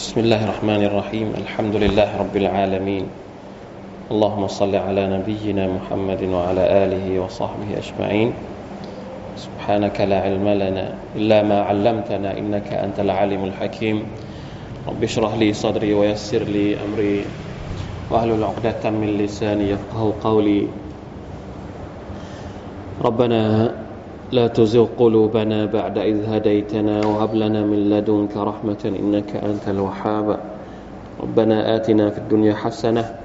بسم الله الرحمن الرحيم الحمد لله رب العالمين اللهم صل على نبينا محمد وعلى آله وصحبه أجمعين سبحانك لا علم لنا إلا ما علمتنا إنك أنت العالم الحكيم رب اشرح لي صدري ويسر لي أمري واحلل عقدة من لساني يفقه قولي ربنا لا تزغ قلوبنا بعد إذ هديتنا وهب لنا من لدنك رحمة إنك أنت الوهاب ربنا آتنا في الدنيا حسنة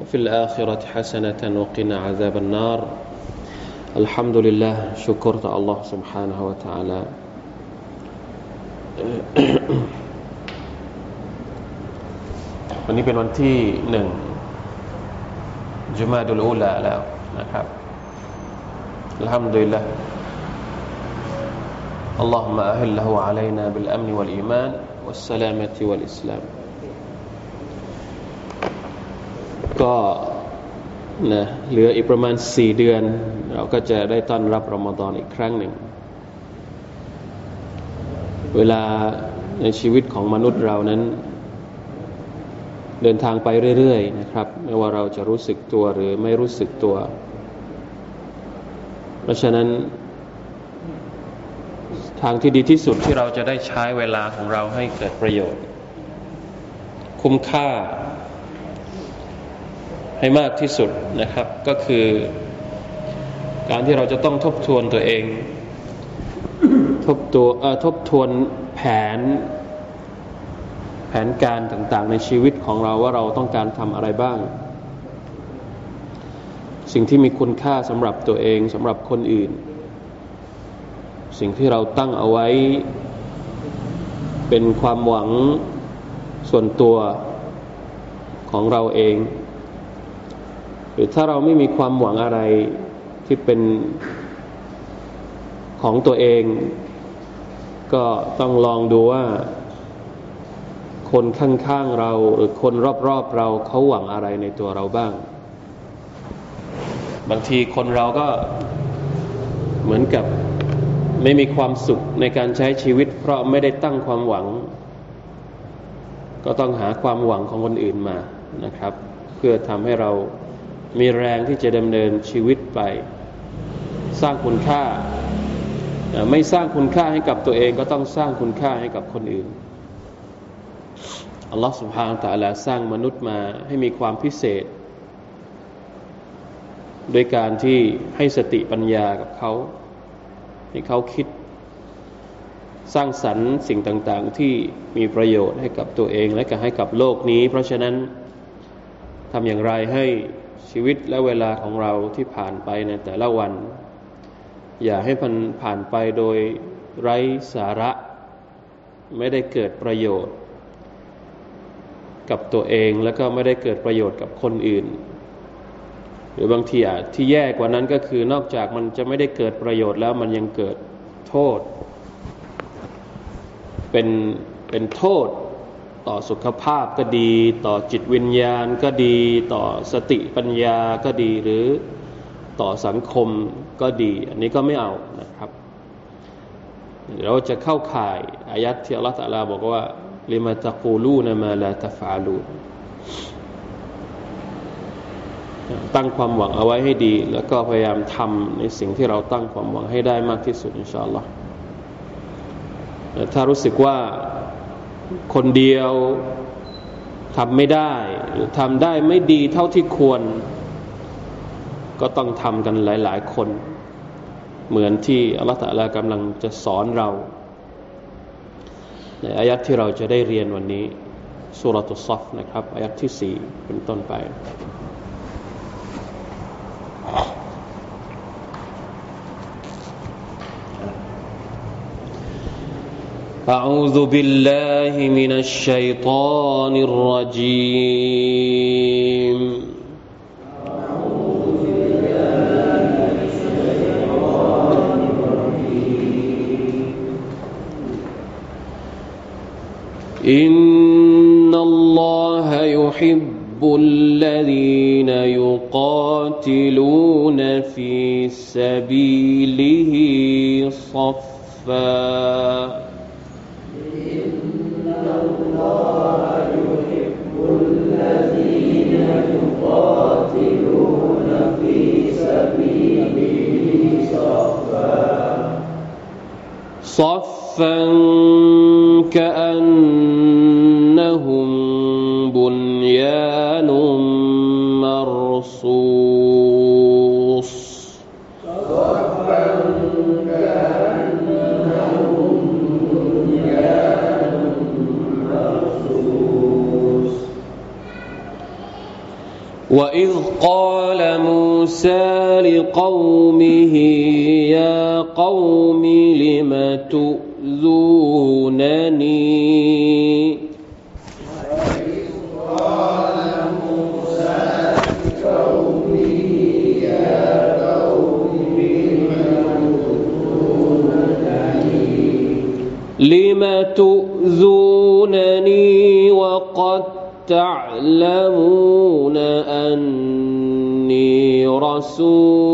وفي الآخرة حسنة وقنا عذاب النار الحمد لله شكرت الله سبحانه وتعالى วันนี้เป็นวันที่หนึ่งจุมาดุลอูลาแล้วนะครับอัลฮัมดุลิลละ اللهم أهله علينا بالأمن والإيمان والسلامة والإسلام ก็นะเหลืออีกประมาณสี่เดือน เราก็จะได้ต้อนรับรอมฎอนอีกครั้งหนึ่ง เวลาในชีวิตของมนุษย์เรานั้น เดินทางไปเรื่อยๆนะครับ ไม่ว่าเราจะรู้สึกตัวหรือไม่รู้สึกตัว เพราะฉะนั้น ทางที่ดีที่สุดที่เราจะได้ใช้เวลาของเราให้เกิดประโยชน์ คุ้มค่า ให้มากที่สุดนะครับ ก็คือการที่เราจะต้องทบทวนตัวเอง ทบตัวทบทวนแผน แผนการต่างๆ ในชีวิตของเราว่าเราต้องการทำอะไรบ้าง สิ่งที่มีคุณค่าสำหรับตัวเองสำหรับคนอื่น สิ่งที่เราตั้งเอาไว้ เป็นความหวังส่วนตัวของเราเอง หรือถ้าเราไม่มีความหวังอะไรที่เป็นของตัวเอง ก็ต้องลองดูว่า คนข้างๆเราหรือคนรอบๆเราเขาหวังอะไรในตัวเราบ้าง บางทีคนเราก็เหมือนกับ ไม่มีความสุขในการใช้ชีวิต เพราะไม่ได้ตั้งความหวัง ก็ต้องหาความหวังของคนอื่นมานะครับ เพื่อทำให้เรามีแรงที่จะดำเนินชีวิตไป สร้างคุณค่า ไม่สร้างคุณค่าให้กับตัวเองก็ต้องสร้างคุณค่าให้กับคนอื่นอัลลอฮฺสุบฮานตะลาสร้างมนุษย์มาให้มีความพิเศษ โดยการที่ให้สติปัญญากับเขา ให้เขาคิด สร้างสรรค์สิ่งต่างๆ ที่มีประโยชน์ให้กับตัวเองและก็ให้กับโลกนี้ เพราะฉะนั้นทำอย่างไรให้ชีวิตและเวลาของเราที่ผ่านไปในแต่ละวัน อย่าให้มันผ่านไปโดยไร้สาระ ไม่ได้เกิดประโยชน์ กับตัวเองแล้วก็ไม่ได้เกิดประโยชน์กับคนอื่น หรือบางทีอะที่แย่กว่านั้นก็คือนอกจากมันจะไม่ได้เกิดประโยชน์แล้วมันยังเกิดโทษ เป็นเป็นโทษต่อสุขภาพก็ดี ต่อจิตวิญญาณก็ดี ต่อสติปัญญาก็ดีหรือต่อสังคมก็ดี อันนี้ก็ไม่เอานะครับ เราจะเข้าข่ายอายัดที่อัลลอฮฺตะลาบอกว่าลิมาตะกูลูนมาลาตฟาลู ตั้งความหวังเอาไว้ให้ดี แล้วก็พยายามทำในสิ่งที่เราตั้งความหวังให้ได้มากที่สุดอินชาอัลลอฮ์ถ้ารู้สึกว่าคนเดียวทำไม่ได้หรือทำได้ไม่ดีเท่าที่ควร ก็ต้องทำกันหลาย ๆ คน เหมือนที่อัลลอฮฺตะลากำลังจะสอนเรา ในอายัดที่เราจะได้เรียนวันนี้สุรตุซฟนะครับอายัดที่สี่เป็นต้นไป أعوذ بالله من الشيطان الرجيم. إن الله يحب يحب الذين يقاتلون في سبيله صفا. إن الله يحب الذين يقاتلون في سبيله صفا صفا كأن وإذ قال موسى لقومه يا قوم لم تؤذونني؟ لم تؤذونني وقد تعلمون أني رسول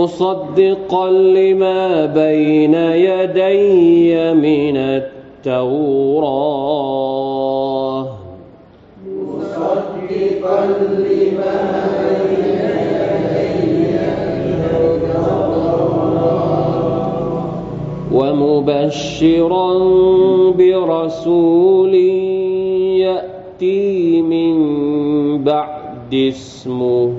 مصدقا لما بين يدي من التوراة. ومبشرا برسول يأتي من بعد اسمه.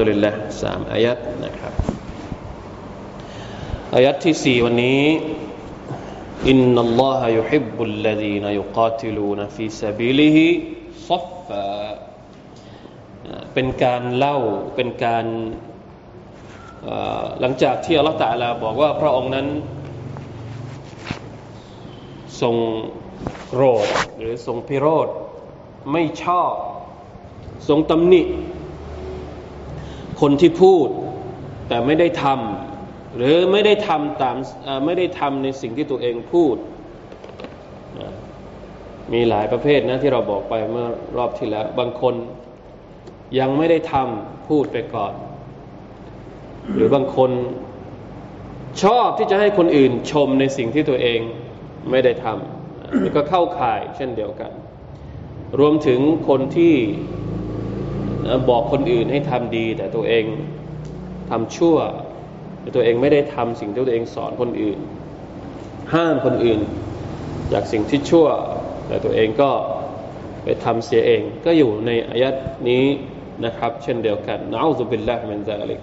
دُ لله สามอายัดนะครับอายัดที่สี่วันนี้إن الله يحب الذين يقاتلون في سبيله صفا เป็นการเล่าเป็นการหลังจากที่อัลลอฮฺตาลาบอกว่าพระองค์นั้น ทรงโกรธหรือทรงพิโรธไม่ชอบ ทรงตำหนิ คนที่พูดแต่ไม่ได้ทำหรือไม่ได้ทำตามไม่ได้ทำในสิ่งที่ตัวเองพูด มีหลายประเภทนะที่เราบอกไปเมื่อรอบที่แล้ว บางคนยังไม่ได้ทำพูดไปก่อน หรือบางคนชอบที่จะให้คนอื่นชมในสิ่งที่ตัวเองไม่ได้ทำนี่ก็เข้าข่ายเช่นเดียวกัน รวมถึงคนที่ นะบอกคนอื่นให้ทำดี แต่ตัวเองทำชั่วแต่ตัวเองไม่ได้ทำสิ่งที่ตัวเองสอนคนอื่น ห้ามคนอื่น จากสิ่งที่ชั่ว แต่ตัวเองก็ไปทำเสียเอง ก็อยู่ในอายัดนี้นะครับ เช่นเดียวกันنعوذ بالله من ذلك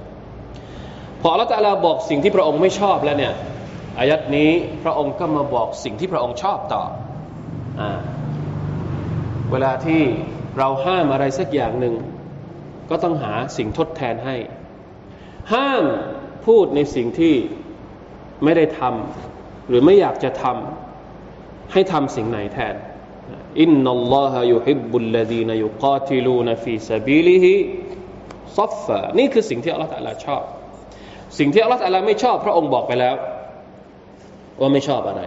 พออัลลอฮฺตะอาลาบอกสิ่งที่พระองค์ไม่ชอบแล้วเนี่ยอายัดนี้พระองค์ก็มาบอกสิ่งที่พระองค์ชอบต่ออเวลาที่เราห้ามอะไรสักอย่างหนึ่ง ก็ต้องหาสิ่งทดแทนให้ ห้ามพูดในสิ่งที่ไม่ได้ทำหรือไม่อยากจะทำให้ทำสิ่งไหนแทนإن الله يحب الذين يقاتلون في سبيله صفا นี่คือสิ่งที่อัลลอฮฺตะลาชอบ สิ่งที่อัลลอฮฺตะลาไม่ชอบ พระองค์บอกไปแล้ว ว่าไม่ชอบอะไร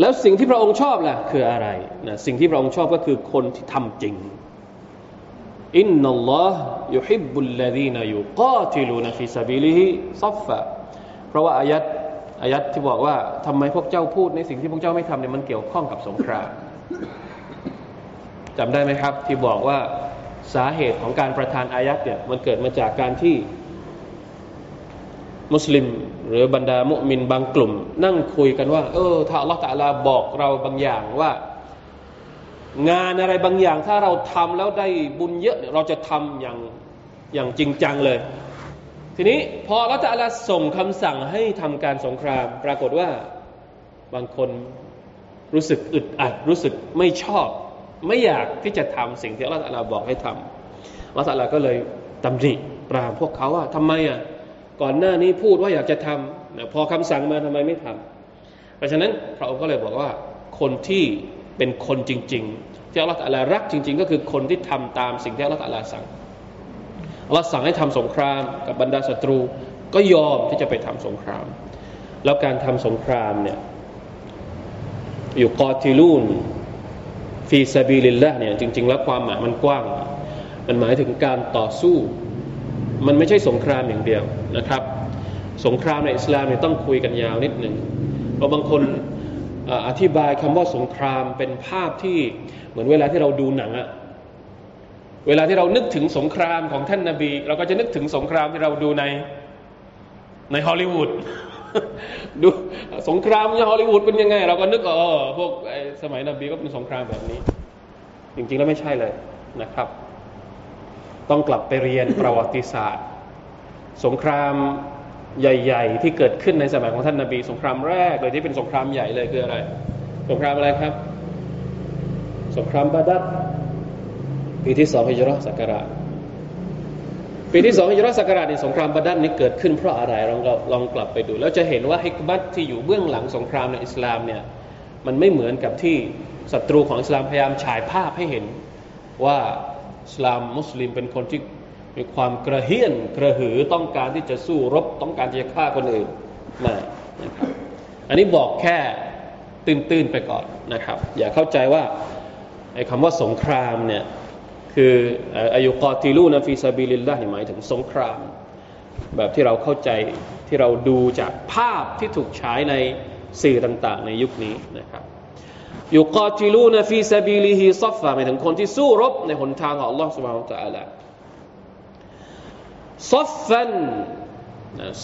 แล้วสิ่งที่พระองค์ชอบล่ะคืออะไรนะสิ่งที่พระองค์ชอบก็คือคนที่ทำจริง إن الله يحب الذين يقاتلون في سبيله صفا เพราะว่าอายัดอายัดที่บอกว่าทำไมพวกเจ้าพูดในสิ่งที่พวกเจ้าไม่ทำเนี่ยมันเกี่ยวข้องกับสงครามจำได้ไหมครับ ที่บอกว่าสาเหตุของการประทานอายัดเนี่ยมันเกิดมาจากการที่ มุสลิม หรือบรรดามุมินบางกลุ่ม นั่งคุยกันว่า เออถ้าอัลลอฮฺตะลาบอกเราบางอย่างว่า งานอะไรบางอย่างถ้าเราทำแล้วได้บุญเยอะเราจะทำอย่างอย่างจริงจังเลย ทีนี้พออัลลอะลาส่งคำสั่งให้ทำการสงคราม ปรากฏว่าบางคนรู้สึกอึดอัดรู้สึกไม่ชอบ ไม่อยากที่จะทำสิ่งที่อัลลอฮฺบอกให้ทำอัลลอฮฺก็เลยตำหนิปรามพวกเขาว่าทำไมอะก่อนหน้านี้พูดว่าอยากจะทำพอคำสั่งมาทำไมไม่ทำเพราะฉะนั้นพระองค์ก็เลยบอกว่าคนที่ เป็นคนจริง ๆ ที่อัลลอฮฺรักจริง ๆ ก็คือคนที่ทำตามสิ่งที่อัลลอฮฺสั่งอัลลอฮฺสั่งให้ทำสงครามกับบรรดาศัตรูก็ยอมที่จะไปทำสงคราม แล้วการทำสงครามเนี่ยอยู่กอติลูนฟีซาบีลิลละเนี่ยจริง ๆ แล้วความหมายมันกว้าง มันหมายถึงการต่อสู้ มันไม่ใช่สงครามอย่างเดียวนะครับ สงครามในอิสลามเนี่ยต้องคุยกันยาวนิดหนึ่งเพราะบางคน อธิบายคำว่าสงครามเป็นภาพที่เหมือนเวลาที่เราดูหนังอะเวลาที่เรานึกถึงสงครามของท่านนาบี เราก็จะนึกถึงสงครามที่เราดูในในฮอลลีวูดดูสงครามในฮอลลีวูดเป็นยังไง เราก็นึกเออพวกสมัยนบีก็เป็นสงครามแบบนี้ จริงๆแล้วไม่ใช่เลยนะครับ ต้องกลับไปเรียนประวัติศาสตร์ สงคราม ใหญ่ ๆ ที่เกิดขึ้นในสมัยของท่านนาบี สงครามแรกเลยที่เป็นสงครามใหญ่เลยคืออะไร สงครามอะไรครับ สงครามบาดัดปีที่สองฮิจรัศักราชปีที่สองฮิจรัศักราชในสงครามบาดันนี้เกิดขึ้นเพราะอะไรลองลองกลับไปดู แล้วจะเห็นว่าฮิกบัตที่อยู่เบื้องหลังสงครามในอิสลามเนี่ยมันไม่เหมือนกับที่ศัตรูของอิสลามพยายามฉายภาพให้เห็นว่าอิสลามมุสลิมเป็นคนที่ มีความกระเฮี้ยนกระหือต้องการที่จะสู้รบ ต้องการจะฆ่าคนอื่นมานะครับอันนี้บอกแค่ตื้นๆไปก่อนนะครับ อย่าเข้าใจว่าไอ้คำว่าสงครามเนี่ยคือيقاتلون في سبيل الله หมายถึงสงคราม แบบที่เราเข้าใจที่เราดูจากภาพที่ถูกใช้ในสื่อต่างๆ ในยุคนี้นะครับيقاتلون في سبيله صفا หมายถึงคนที่สู้รบในหนทางของอัลลอฮ์สุบฮานตะอัลล صفا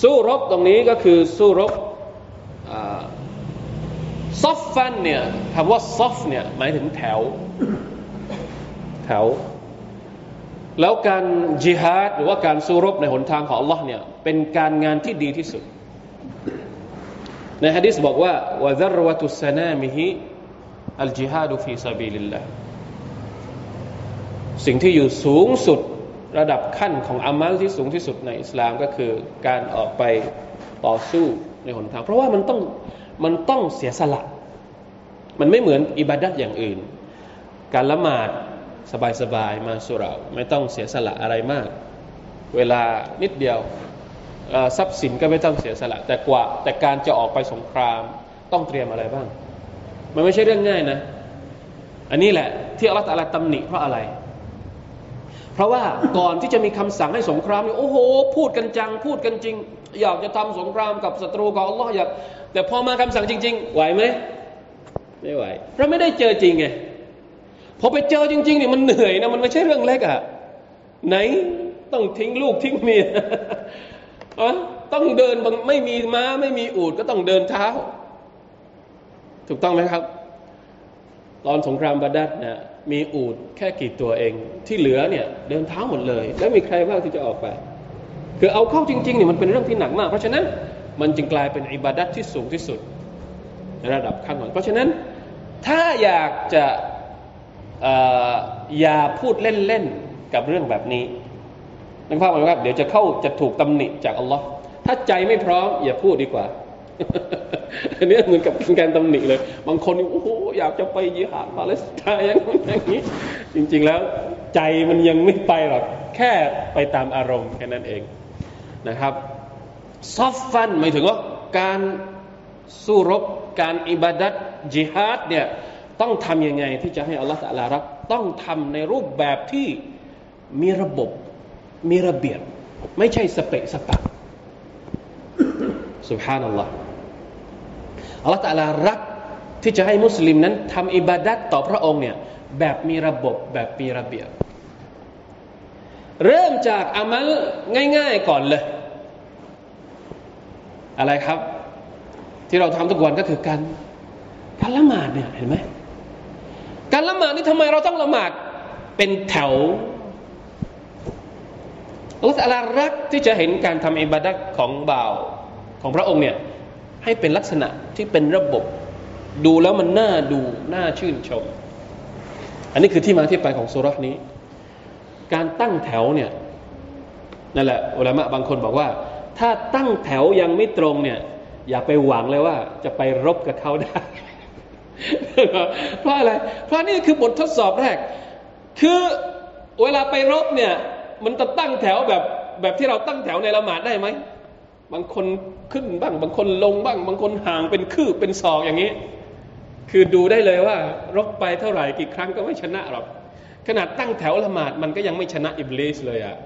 สู้รบตรงนี้ก็คือสู้รบ صفا เนี่ยคำว่า صف เนี่ยหมายถึงแถว แถว แล้วการจิฮาดหรือว่าการสู้รบในหนทางของ อัลลอฮ์ เนี่ยเป็นการงานที่ดีที่สุด ในฮะดิษบอกว่าوذروة سنامه الجهاد في سبيل اللهสิ่งที่อยู่สูงสุด ระดับขั้นของอามัลที่สูงที่สุดในอิสลามก็คือการออกไปต่อสู้ในหนทาง เพราะว่ามันต้องมันต้องเสียสละ มันไม่เหมือนอิบาดัตอย่างอื่น การละหมาดสบายๆมาสุราไม่ต้องเสียสละอะไรมาก เวลานิดเดียวทรัพย์สินก็ไม่ต้องเสียสละ แต่กว่าแต่การจะออกไปสงครามต้องเตรียมอะไรบ้าง มันไม่ใช่เรื่องง่ายนะ อันนี้แหละที่อัลลอฮฺตะลาตำหนิเพราะอะไร เพราะว่าก่อนที่จะมีคำสั่งให้สงครามนี่โอ้โห พูดกันจัง พูดกันจริง อยากจะทำสงครามกับศัตรูของอัลลอฮ์อยากแต่พอมาคำสั่งจริง ๆ ไหวไหมไม่ไหวเพราะไม่ได้เจอจริงไงพอไปเจอจริงๆเนี่ยมันเหนื่อยนะมันไม่ใช่เรื่องเล็กอะไหนต้องทิ้งลูกทิ้งเมียอะต้องเดินไม่มีม้าไม่มีอูดก็ต้องเดินเท้า ถูกต้องไหมครับ ตอนสงครามบาดัดเนี่ย มีอูดแค่กี่ตัวเอง ที่เหลือเนี่ยเดินเท้าหมดเลย แล้วมีใครบ้างที่จะออกไป คือเอาเข้าจริงๆเนี่ยมันเป็นเรื่องที่หนักมาก เพราะฉะนั้นมันจึงกลายเป็นอิบาดัตที่สูงที่สุดในระดับขั้นต้นเพราะฉะนั้นถ้าอยากจะอย่าพูดเล่นๆกับเรื่องแบบนี้นึกภาพไหมครับเดี๋ยวจะเข้าจะถูกตำหนิจากอัลลอฮ์ถ้าใจไม่พร้อมอย่าพูดดีกว่า อันนี้เหมือนกับเป็นการตำหนิเลย บางคนโอ้โหอยากจะไปยิหาดปาเลสไตน์อย่างนี้ จริง ๆแล้วใจมันยังไม่ไปหรอกแค่ไปตามอารมณ์แค่นั้นเองนะครับซอฟฟันหมายถึงว่าการสู้รบการอิบาดัตจิฮาดเนี่ยต้องทำยังไงที่จะให้อัลลอฮฺสัลารักต้องทำในรูปแบบที่มีระบบมีระเบียบ ไม่ใช่สเปะสปะสุบฮานัลล อัลลอฮฺตะลารักที่จะให้มุสลิมนั้นทำอิบาดัตต่อพระองค์เนี่ยแบบมีระบบแบบมีระเบียบ เริ่มจากอามัลง่าย ๆก่อนเลย อะไรครับ ที่เราทำทุกวันก็คือการการละหมาดเนี่ยเห็นไหมการละหมาดนี่ทำไมเราต้องละหมาดเป็นแถวอัลลอฮฺรักที่จะเห็นการทำอิบาดัตของบ่าวของพระองค์เนี่ย ให้เป็นลักษณะที่เป็นระบบ ดูแล้วมันน่าดูน่าชื่นชม อันนี้คือที่มาที่ไปของสุรษนี้ การตั้งแถวเนี่ยนั่นแหละอุลามะบางคนบอกว่า ถ้าตั้งแถวยังไม่ตรงเนี่ยอย่าไปหวังเลยว่าจะไปรบกับเขาได้ เพราะอะไร เพราะนี่คือบททดสอบแรก คือเวลาไปรบเนี่ย มันจะตั้งแถวแบบแบบที่เราตั้งแถวในละหมาดได้ไหม บางคนขึ้นบ้าง บางคนลงบ้าง บางคนห่างเป็นคืบเป็นศอกอย่างนี้ คือดูได้เลยว่ารบไปเท่าไหร่กี่ครั้งก็ไม่ชนะหรอกขนาดตั้งแถวละหมาดมันก็ยังไม่ชนะอิบลิสเลยอะ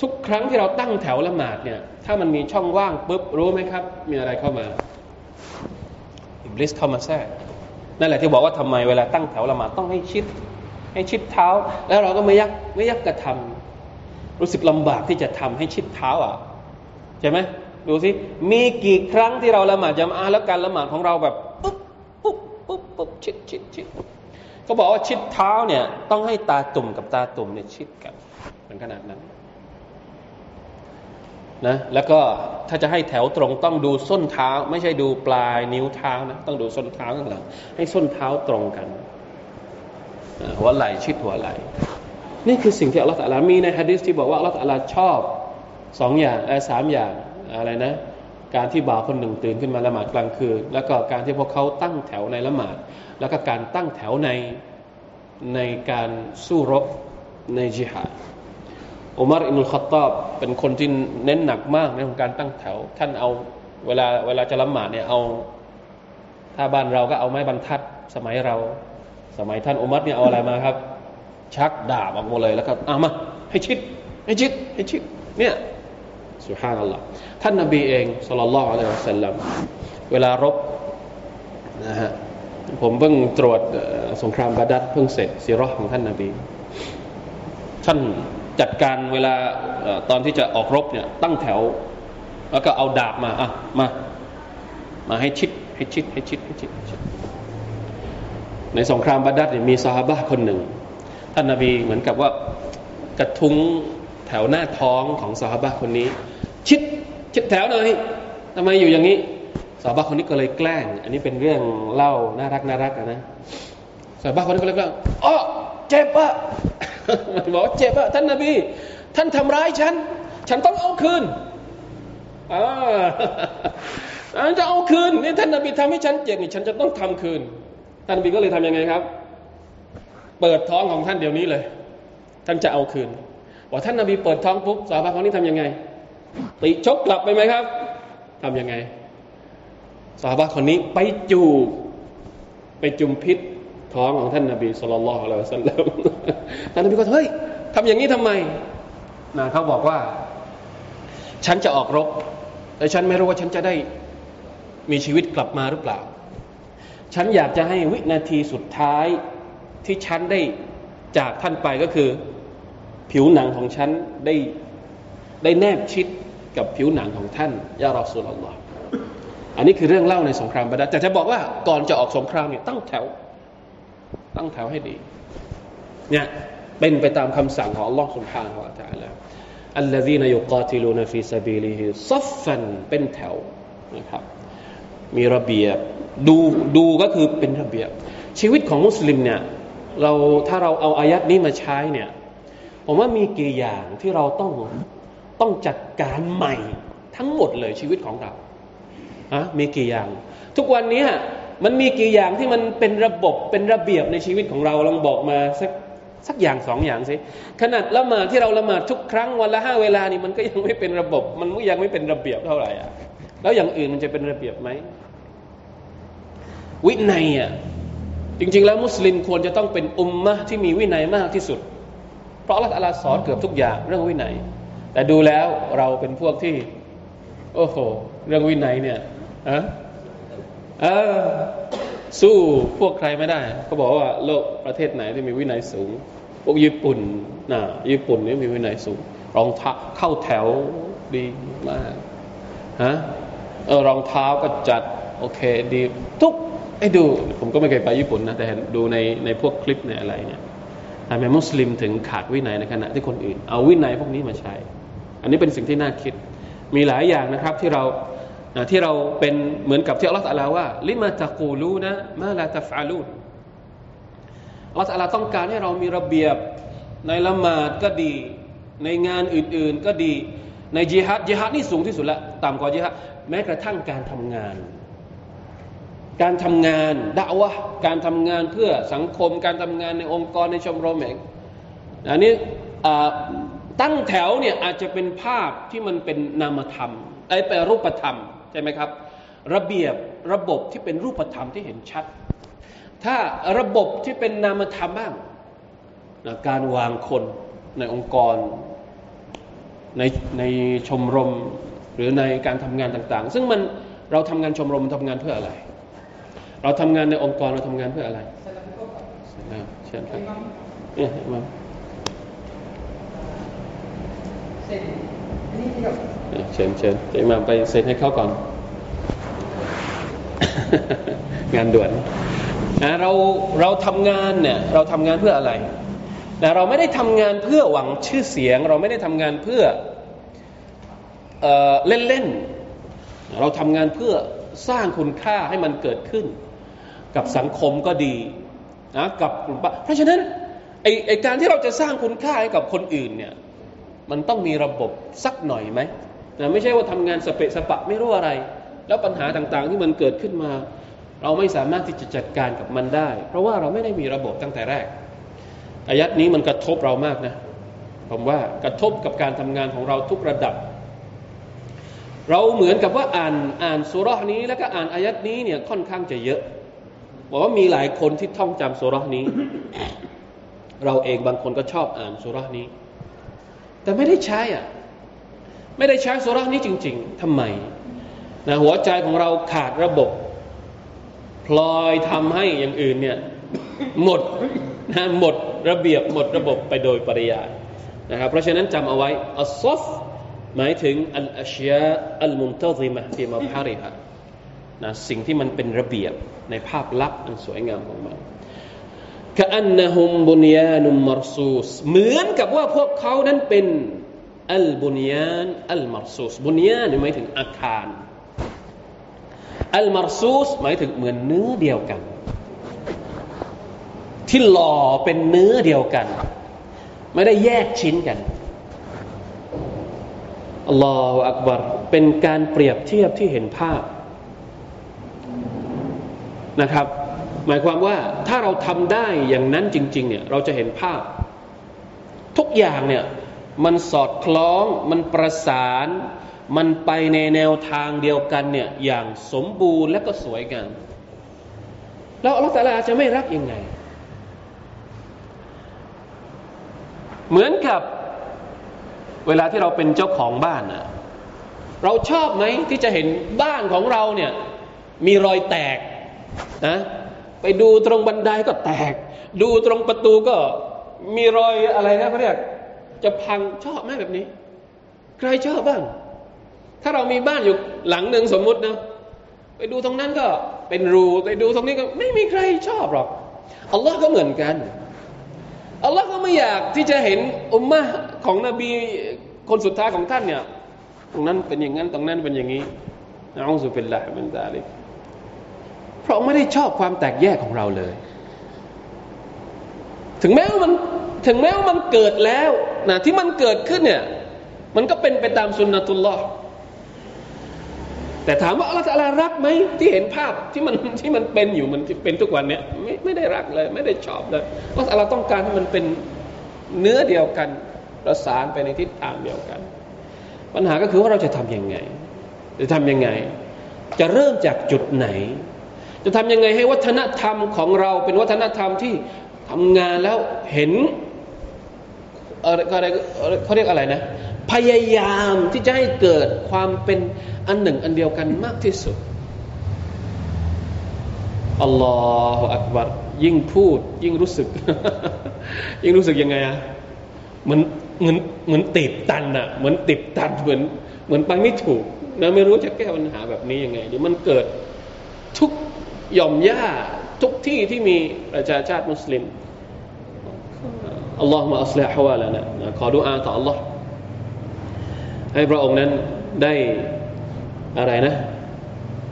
ทุกครั้งที่เราตั้งแถวละหมาดเนี่ยถ้ามันมีช่องว่างปุ๊บรู้ไหมครับ มีอะไรเข้ามาอิบลิสเข้ามาแทรกนั่นแหละที่บอกว่าทำไมเวลาตั้งแถวละหมาดต้องให้ชิด ให้ชิดเท้า แล้วเราก็ไม่ยักไม่ยักกระทำรู้สึกลำบากที่จะทำให้ชิดเท้าอะ ใช่ไหมดูสิมีกี่ครั้งที่เราละหมาดจำอาแล้วการละหมาดของเราแบบปุ๊บปุ๊บปุ๊บปุ๊บชิดชิดชิดก็บอกว่าชิดเท้าเนี่ยต้องให้ตาตุ่มกับตาตุ่มเนี่ยชิดกันเป็นขนาดนั้นนะแล้วก็ถ้าจะให้แถวตรงต้องดูส้นเท้า ไม่ใช่ดูปลายนิ้วเท้านะต้องดูส้นเท้าข้างหลังให้ส้นเท้าตรงกันหัวไหล่ชิดหัวไหล่นี่คือสิ่งที่อัลลอฮฺตะลามีในฮะดิษที่บอกว่าอัลลอฮฺตะลาชอบ สองอย่างไอ้สามอย่างอะไรนะ การที่บ่าวคนหนึ่งตื่นขึ้นมาละหมาดกลางคืน แล้วก็การที่พวกเขาตั้งแถวในละหมาด แล้วก็การตั้งแถวในในการสู้รบในจิฮาดอุมารอินุลขตอบเป็นคนที่เน้นหนักมากในของการตั้งแถว ท่านเอาเวลาเวลาจะละหมาดเนี่ยเอาถ้าบ้านเราก็เอาไม้บรรทัดสมัยเรา สมัยท่านอุมัรเนี่ยเอาอะไรมาครับ ชักดาบออกมาเลยแล้วก็เอามาให้ชิดให้ชิดให้ชิดเนี่ย สุฮานัลลอฮ์ท่านนบีเองสุลลัลลอฮุอะลัยฮิวะสัลลัมเวลารบนะฮะผมเพิ่งตรวจสงครามบาดัดเพิ่งเสร็จซีรอของท่านนบี ท่านจัดการเวลาตอนที่จะออกรบเนี่ยตั้งแถว แล้วก็เอาดาบมาอะมา มาให้ชิดให้ชิดให้ชิดให้ชิดในสงครามบาดัดเนี่ยมีซาฮาบะคนหนึ่ง ท่านนาบีเหมือนกับว่ากระทุ้ง แถวหน้าท้องของซาฮาบะคนนี้ ชิดชิดแถวหน่อยทำไมอยู่อย่างนี้ซาฮาบะคนนี้ก็เลยแกล้ง อันนี้เป็นเรื่องเล่าน่ารักน่ารักนะซาฮาบะคนนี้ก็เลยแกล้งอ๋อเจ็บอะมันบอกเจ็บอะท่านนาบี ท่านทำร้ายฉัน ฉันต้องเอาคืนอ่าจะเอาคืนนี่ท่านนาบีทำให้ฉันเจ็บนี่ฉันจะต้องทำคืน ท่านนบีก็เลยทํำยังไงครับ เปิดท้องของท่านเดี๋ยวนี้เลย ท่านจะเอาคืน ว่าท่านนาบีเปิดท้องปุ๊บสาวบ้านคนนี้ทํำยังไงติชกกลับไปไหมครับ ทํำยังไงสาวบ้านคนนี้ไปจูบไปจุมพิษท้องของท่านนาบีสุลต่านละอัลลอฮฺสัลลัมท่านนาบีก็เฮ้ยทำอย่างนี้ทำไมนะเขาบอกว่า ฉันจะออกรบ แต่ฉันไม่รู้ว่าฉันจะได้มีชีวิตกลับมาหรือเปล่า ฉันอยากจะให้วินาทีสุดท้ายที่ฉันได้จากท่านไปก็คือ ผิวหนังของฉันได้ได้แนบชิดกับผิวหนังของท่านيا رسول الله อันนี้คือเรื่องเล่าในสงครามบาดัรแต่จะบอกว่าก่อนจะออกสงครามเนี่ยตั้งแถว ตั้งแถวให้ดีเนี่ยเป็นไปตามคำสั่งของอัลลอฮ์สุบฮานของอัลลอฮ์الذين يقاتلون في سبيله صفا เป็นแถวนะครับ มีระเบียบดูดูก็คือเป็นระเบียบ ชีวิตของมุสลิมเนี่ยเราถ้าเราเอาอายัดนี้มาใช้เนี่ย ผมว่ามีกี่อย่างที่เราต้องต้องจัดการใหม่ทั้งหมดเลยชีวิตของเราอะมีกี่อย่าง ทุกวันนี้มันมีกี่อย่างที่มันเป็นระบบเป็นระเบียบในชีวิตของเราลองบอกมาสักสักอย่างสองอย่างสิขนาดละหมาดที่เราละหมาดทุกครั้งวันละห้าเวลานี่มันก็ยังไม่เป็นระบบ มันยังไม่เป็นระเบียบเท่าไหร่อะแล้วอย่างอื่นมันจะเป็นระเบียบไหมวินัยอะจริง ๆ แล้วมุสลิมควรจะต้องเป็นอุมมะที่มีวินัยมากที่สุด เพราะอัลลอฮฺสอนเกือบทุกอย่างเรื่องวินัย แต่ดูแล้วเราเป็นพวกที่ โอ้โห เรื่องวินัยเนี่ยอะเออสู้พวกใครไม่ได้เขาบอกว่าโลกประเทศไหนที่มีวินัยสูงพวกญี่ปุ่นนะญี่ปุ่นนี่มีวินัยสูง รองเท้าเข้าแถวดีมากฮะเออรองเท้าก็จัดโอเคดีทุกไอ้ดู ผมก็ไม่เคยไปญี่ปุ่นนะ แต่ดูในในพวกคลิปในอะไรเนี่ย ทำไมมุสลิมถึงขาดวินัยในขณะที่คนอื่น เอาวินัยพวกนี้มาใช้ อันนี้เป็นสิ่งที่น่าคิด มีหลายอย่างนะครับที่เราที่เราเป็นเหมือนกับที่อัลลอฮฺตะลาว่า ลิมาตะกูลูนะมาลาตะฟาลูนอัลลอฮฺตะลาต้องการให้เรามีระเบียบในละหมาดก็ดี ในงานอื่น ๆ ก็ดีในจิฮัดจิฮัดนี่สูงที่สุดละต่ำกว่าจิฮัดแม้กระทั่งการทำงาน การทำงานด่าวะการทำงานเพื่อสังคม การทำงานในองค์กรในชมรมเองอันนี้ตั้งแถวเนี่ยอาจจะเป็นภาพที่มันเป็นนามธรรมไอ้เป็นรูปธรรมใช่ไหมครับ ระเบียบระบบที่เป็นรูปธรรมที่เห็นชัด ถ้าระบบที่เป็นนามธรรมบ้างนะการวางคนในองค์กรในในชมรมหรือในการทำงานต่างๆ ซึ่งมันเราทำงานชมรมทำงานเพื่ออะไร เราทำงานในองค์กรเราทำงานเพื่ออะไรเชิญครับเนี่ยมาเชิญเชิญจะมาไปเซ็นให้เขาก่อน งานด่วนนะเราเราทำงานเนี่ยเราทำงานเพื่ออะไรนะเราไม่ได้ทำงานเพื่อหวังชื่อเสียง เราไม่ได้ทำงานเพื่อเล่นเล่นเราทำงานเพื่อสร้างคุณค่าให้มันเกิดขึ้น กับสังคมก็ดีนะกับกลุ่มเพราะฉะนั้นไอไอการที่เราจะสร้างคุณค่าให้กับคนอื่นเนี่ยมันต้องมีระบบสักหน่อยไหมนะไม่ใช่ว่าทำงานสเปะสปะไม่รู้อะไร แล้วปัญหาต่างๆที่มันเกิดขึ้นมา เราไม่สามารถที่จะจัดการกับมันได้ เพราะว่าเราไม่ได้มีระบบตั้งแต่แรกอายัดนี้มันกระทบเรามากนะผมว่ากระทบกับการทำงานของเราทุกระดับ เราเหมือนกับว่าอ่านอ่านสุรานี้แล้วก็อ่านอายัดนี้เนี่ยค่อนข้างจะเยอะ บอกว่ามีหลายคนที่ท่องจำสุรานี้ เราเองบางคนก็ชอบอ่านสุรานี้ แต่ไม่ได้ใช้อะไม่ได้ใช้สุรานี้จริง ๆทำไมนะหัวใจของเราขาดระบบ พลอยทำให้อย่างอื่นเนี่ยหมดนะหมดระเบียบหมดระบบไปโดยปริยายนะครับเพราะฉะนั้นจำเอาไว้อัลซอฟหมายถึงอัลอัชยาอัลมุนตซิมะที่มาพาริฮะ นะสิ่งที่มันเป็นระเบียบในภาพลักษณ์อันสวยงามของมันกอันนะฮุมบุนยานุมมารซูสเหมือนกับว่าพวกเขานั้นเป็นอัลบุนยานอัลมารซูสบุนยานหมายถึงอาคารอัลมารซูสหมายถึงเหมือนเนื้อเดียวกัน ที่หล่อเป็นเนื้อเดียวกัน ไม่ได้แยกชิ้นกันอัลลอฮฺอักบารเป็นการเปรียบเทียบที่เห็นภาพ นะครับ หมายความว่าถ้าเราทำได้อย่างนั้นจริง ๆ เนี่ยเราจะเห็นภาพ ทุกอย่างเนี่ยมันสอดคล้องมันประสาน มันไปในแนวทางเดียวกันเนี่ยอย่างสมบูรณ์และก็สวยงามแล้วอัลลอฮฺตาลาจะไม่รักยังไง เหมือนกับเวลาที่เราเป็นเจ้าของบ้านอะเราชอบไหมที่จะเห็นบ้านของเราเนี่ยมีรอยแตก นะไปดูตรงบันไดก็แตก ดูตรงประตูก็มีรอยอะไรนะเขาเรียกจะพังชอบไหมแบบนี้ ใครชอบบ้าง ถ้าเรามีบ้านอยู่หลังหนึ่งสมมุตินะไปดูตรงนั้นก็เป็นรูไปดูตรงนี้ก็ไม่มีใครชอบหรอกอัลลอฮ์ก็เหมือนกันอัลลอฮ์ก็ไม่อยากที่จะเห็นอุมมะของนบีคนสุดท้ายของท่านเนี่ย ตรงนั้นเป็นอย่างนั้นตรงนั้นเป็นอย่างนี้นะองสุเป็นละเป็นตาลิก เพราะไม่ได้ชอบความแตกแยกของเราเลย ถึงแม้ว่ามันถึงแม้ว่ามันเกิดแล้วนะที่มันเกิดขึ้นเนี่ย มันก็เป็นไปตามสุนนะตุลลอฮ์แต่ถามว่าอัลลอฮฺรักไหมที่เห็นภาพที่มันที่มันเป็นอยู่มันเป็นทุกวันเนี่ยไม่ไม่ได้รักเลย ไม่ได้ชอบเลยว่าอัลลอฮฺต้องการให้มันเป็นเนื้อเดียวกันประสานไปในทิศทางเดียวกัน ปัญหาก็คือว่าเราจะทํำยังไง จะทํำยังไง จะเริ่มจากจุดไหน จะทำยังไงให้วัฒนธรรมของเราเป็นวัฒนธรรมที่ทำงานแล้วเห็นอะไรเขาเรียกอะไรนะ พยายามที่จะให้เกิดความเป็นอันหนึ่งอันเดียวกันมากที่สุดอัลลอฮฺอักบัรยิ่งพูด ยิ่งรู้สึก ยิ่งรู้สึกยังไงอะเหมือนเหมือนเหมือนติดตันอะเหมือนติดตันเหมือนเหมือนไปไม่ถูกนะไม่รู้จะแก้ปัญหาแบบนี้ยังไงเดี๋ยวมันเกิดทุก ย่อมย่าทุกที่ที่มีประชาชาติมุสลิมอัลลอฮฺมาอัสลฮวาแล้วนะขอดุอาต่ออัลลอฮ์ให้พระองค์นั้นได้อะไรนะ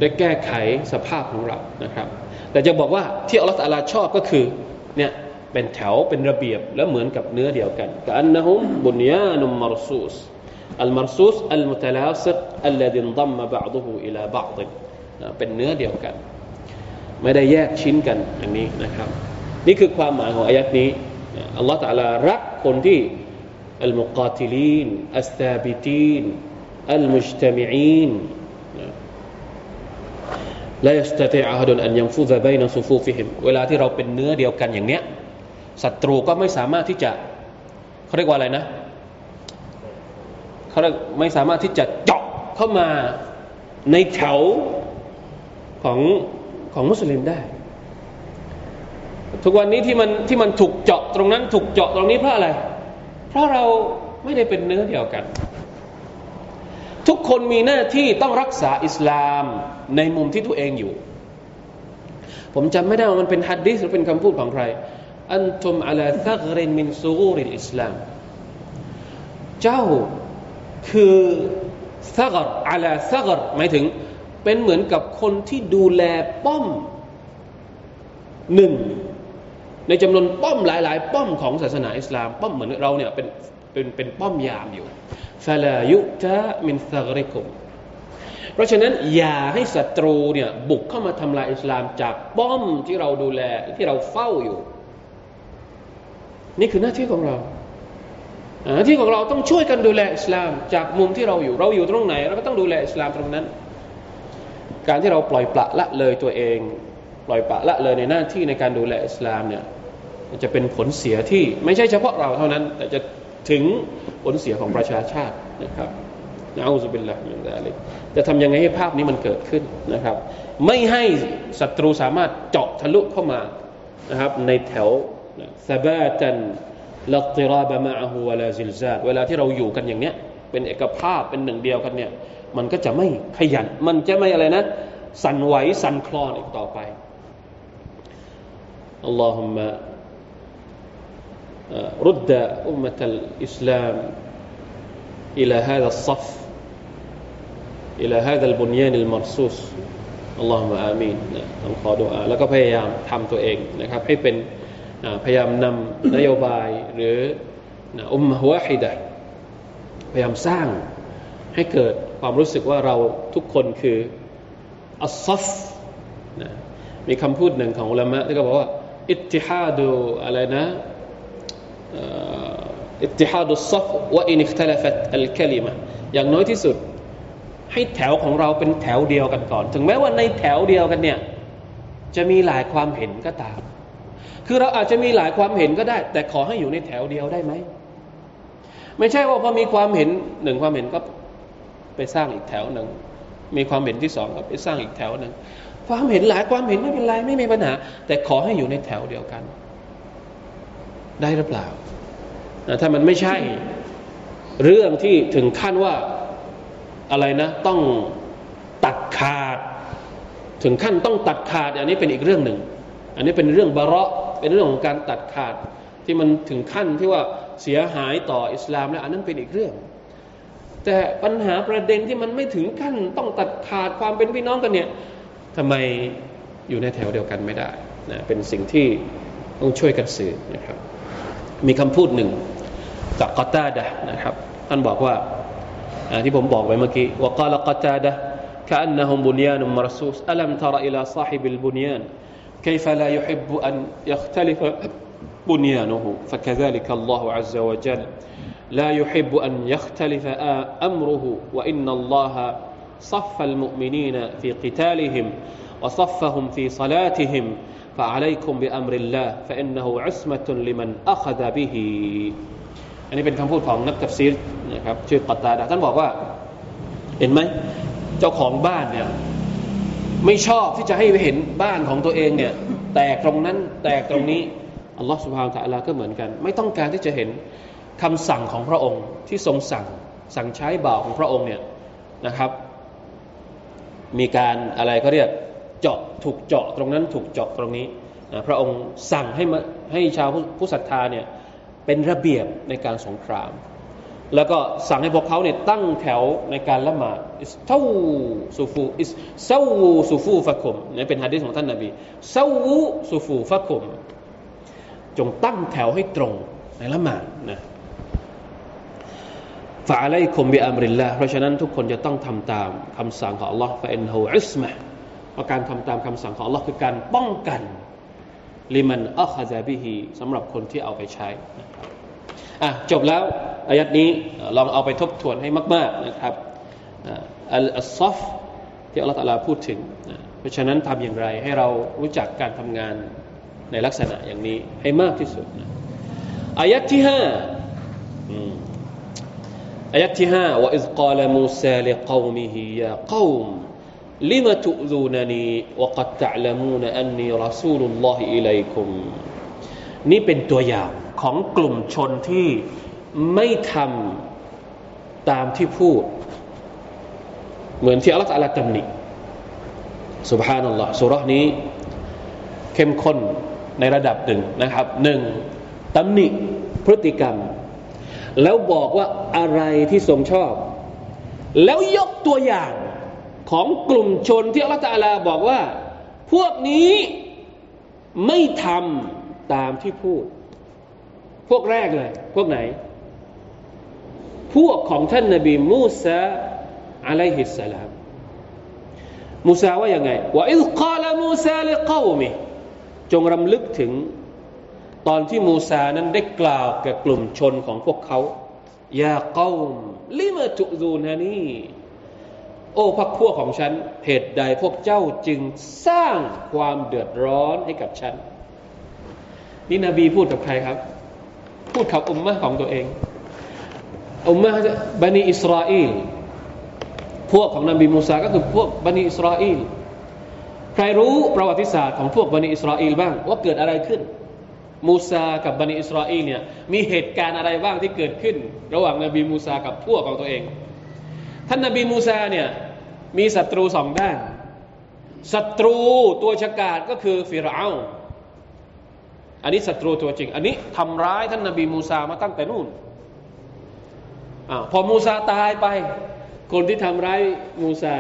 ได้แก้ไขสภาพของเรานะครับ แต่จะบอกว่าที่อัลลอฮฺตาลาชอบก็คือเนี่ยเป็นแถวเป็นระเบียบแล้วเหมือนกับเนื้อเดียวกันกอันนะฮุมบุนยานุมมารซูสอัลมารซูสอัลมุตลาสิกอัลลดินดัมมาบะดุฮูอิลาบะดิเป็นเนื้อเดียวกัน ไม่ได้แยกชิ้นกันอย่างนี้นะครับ นี่คือความหมายของอายัดนี้อัลลอฮฺตะลารักคนที่อัลมุกาติลีนอัสตาบิตีนอัลมุจตมิอีน لا يستطيع أحد أن ينفذ بين صفوفهم เวลาที่เราเป็นเนื้อเดียวกันอย่างเนี้ยศัตรูก็ไม่สามารถที่จะเขาเรียกว่าอะไรนะเขาเรียกไม่สามารถที่จะเจาะเข้ามาในแถวของ ของมุสลิมได้ ทุกวันนี้ที่มันที่มันถูกเจาะตรงนั้นถูกเจาะตรงนี้เพราะอะไร เพราะเราไม่ได้เป็นเนื้อเดียวกัน ทุกคนมีหน้าที่ต้องรักษาอิสลามในมุมที่ตัวเองอยู่ ผมจำไม่ได้ว่ามันเป็นฮัดดิสหรือเป็นคำพูดของใคร อันทุมอัลาซักรินมินซูริลอิสลาม เจ้าคือซักรอัลาซักรหมายถึง เป็นเหมือนกับคนที่ดูแลป้อมหนึ่งในจำนวนป้อมหลาย ๆ ป้อมของศาสนาอิสลาม ป้อมเหมือนเราเนี่ยเป็นเป็นเป็นป้อมยามอยู่ฟาลายุตะมินซักริกุมเพราะฉะนั้นอย่าให้ศัตรูเนี่ยบุกเข้ามาทำลายอิสลามจากป้อมที่เราดูแลที่เราเฝ้าอยู่ นี่คือหน้าที่ของเราหน้าที่ของเราต้องช่วยกันดูแลอิสลาม จากมุมที่เราอยู่ เราอยู่ตรงไหน เราก็ต้องดูแลอิสลามตรงนั้น การที่เราปล่อยปละละเลยตัวเอง ปล่อยปละละเลยในหน้าที่ในการดูแลอิสลามเนี่ยจะเป็นผลเสียที่ไม่ใช่เฉพาะเราเท่านั้น แต่จะถึงผลเสียของประชาชาตินะครับนะอูซุบิลละมินซาลิกจะทำยังไงให้ภาพนี้มันเกิดขึ้นนะครับ ไม่ให้ศัตรูสามารถเจาะทะลุเข้ามานะครับในแถวซาบาตันลัติราบะมาฮูวะลาซิลซาเวลาที่เราอยู่กันอย่างเนี้ยเป็นเอกภาพเป็นหนึ่งเดียวกันเนี่ย มันก็จะไม่ขยัน มันจะไม่อะไรนะ สั่นไหว สั่นคลอนอีกต่อไปอัลลอฮุมะรุดดะอุมมะตัลอิสลามอิลาฮาดัลซัฟอิลาฮาดัลบุนยานิลมัรซูสอัลลอฮุมะอามีนนต้องขอดุอาแล้วก็พยายามทำตัวเองนะครับ ให้เป็นพยายามนำนโยบายหรืออุมมะวะฮิดะพยายามสร้างให้เกิด ความรู้สึกว่าเราทุกคนคืออัซฟนะมีคำพูดหนึ่งของอุลามะที่เขาบอกว่า อิทติฮาดูอะไรนะอิทติฮาดุซฟว่าอินิคตลฟัตอัลคลิมะอย่างน้อยที่สุด ให้แถวของเราเป็นแถวเดียวกันก่อน ถึงแม้ว่าในแถวเดียวกันเนี่ยจะมีหลายความเห็นก็ตาม คือเราอาจจะมีหลายความเห็นก็ได้ แต่ขอให้อยู่ในแถวเดียวได้ไหม ไม่ใช่ว่าพอมีความเห็นหนึ่งความเห็นก็ ไปสร้างอีกแถวหนึ่ง มีความเห็นที่สองก็ไปสร้างอีกแถวหนึ่ง ความเห็นหลายความเห็นไม่เป็นไรไม่มีปัญหา แต่ขอให้อยู่ในแถวเดียวกัน ได้หรือเปล่า ถ้ามันไม่ใช่เรื่องที่ถึงขั้นว่าอะไรนะ ต้องตัดขาด ถึงขั้นต้องตัดขาด อันนี้เป็นอีกเรื่องหนึ่ง อันนี้เป็นเรื่องบาระเป็นเรื่องของการตัดขาด ที่มันถึงขั้นที่ว่าเสียหายต่ออิสลามแล้วอันนั้นเป็นอีกเรื่อง แต่ปัญหาประเด็นที่มันไม่ถึงขั้นต้องตัดขาดความเป็นพี่น้องกันเนี่ยทำไมอยู่ในแถวเดียวกันไม่ได้นะเป็นสิ่งที่ต้องช่วยกันสื่อนะครับ มีคำพูดหนึ่งจากกอตาดะนะครับท่านบอกว่าที่ผมบอกไว้เมื่อกี้ว่ากาลกอตาดะ كأنهم بنيان مرصوص ألم تر إلى صاحب البنيان كيف لا يحب أن يختلف بنيانه فكذلك الله عز وجل لا يحب أن يختلف أمره وإن الله صف المؤمنين في قتالهم وصفهم في صلاتهم فعليكم بأمر الله فإنه عصمة لمن أخذ به อันนี้เป็นคำพูดของนักตัฟซีรนะครับชื่อกัตตาดาท่านบอกว่าเห็นไหมเจ้าของบ้านเนี่ยไม่ชอบที่จะให้เห็นบ้านของตัวเองเนี่ยแตกตรงนั้นแตกตรงนี้อัลลอฮฺสุบฮานตะอัลาก็เหมือนกัน ไม่ต้องการที่จะเห็น คำสั่งของพระองค์ที่ทรงสั่งสั่งใช้บ่าวของพระองค์เนี่ยนะครับ มีการอะไรก็เรียกเจาะถูกเจาะตรงนั้นถูกเจาะตรงนี้พระองค์สั่งให้ให้ชาวผู้ศรัทธาเนี่ยเป็นระเบียบในการสงคราม แล้วก็สั่งให้พวกเขาเนี่ยตั้งแถวในการละหมาดอิสเท่าสูฟูอิสเซาวูสูฟูฟักุมนี่เป็นฮะดีษของท่านนาบีเซาวูสูฟูฟักุม จงตั้งแถวให้ตรงในละหมาดนะ ฟะอะลัยคุมบิอัมริลลาเพราะฉะนั้นทุกคนจะต้องทำตามคำสั่งของ Allah ฟะอินฮูอิสมะเพราะการทำตามคำสั่งของ Allah คือการป้องกันลิมันอัคซาบิฮีสำหรับคนที่เอาไปใช้นะครับอะจบแล้วอายัดนี้ลองเอาไปทบทวนให้มาก ๆนะครับอัลซอฟที่อัลลอฮฺตาลาพูดถึง เพราะฉะนั้นทำอย่างไรให้เรารู้จักการทำงานในลักษณะอย่างนี้ให้มากที่สุดนะอายัดที่ห้า อายัดที่ห้าوإذ قال موسى لقومه يا قوم لم تؤذونني وقد تعلمون أني رسول الله إليكم นี่เป็นตัวอย่างของกลุ่มชนที่ไม่ทำตามที่พูด เหมือนที่อัลลอฮฺอัลตำหนิสุบฮานัลลอฮฺสุรษนี้ เข้มข้นในระดับหนึ่งนะครับหนึ่งตำหนิพฤติกรรม แล้วบอกว่าอะไรที่ทรงชอบ แล้วยกตัวอย่างของกลุ่มชนที่อัลลอฮฺบอกว่า พวกนี้ไม่ทำตามที่พูด พวกแรกเลย พวกไหน พวกของท่านนบีมูซาอะลัยฮิสสลามมูซาว่าอย่างไงوإذ قال موسى لقومه จงรำลึกถึง ตอนที่มูซานั้นได้กล่าวแก่กลุ่มชนของพวกเขายาเกามลิมาตุซูนานีโอ้พักพวกของฉันเหตุใดพวกเจ้าจึงสร้างความเดือดร้อนให้กับฉัน นี่นบีพูดกับใครครับ พูดกับอุมมะของตัวเอง อุมมะบันิอิสราเอลพวกของนบีมูซาก็คือพวกบันิอิสราเอลใครรู้ประวัติศาสตร์ของพวกบันิอิสราเอลบ้างว่าเกิดอะไรขึ้น มูซากับบันิอิสราเอลเนี่ยมีเหตุการณ์อะไรบ้างที่เกิดขึ้น ระหว่างนบีมูซากับพวกของตัวเอง ท่านนบีมูซาเนี่ยมีศัตรูสองด้านศัตรูตัวฉกาจก็คือฟิรเอาอันนี้ศัตรูตัวจริง อันนี้ทำร้ายท่านนบีมูซามาตั้งแต่นู่นอพอมูซาตายไป คนที่ทำร้ายมูซา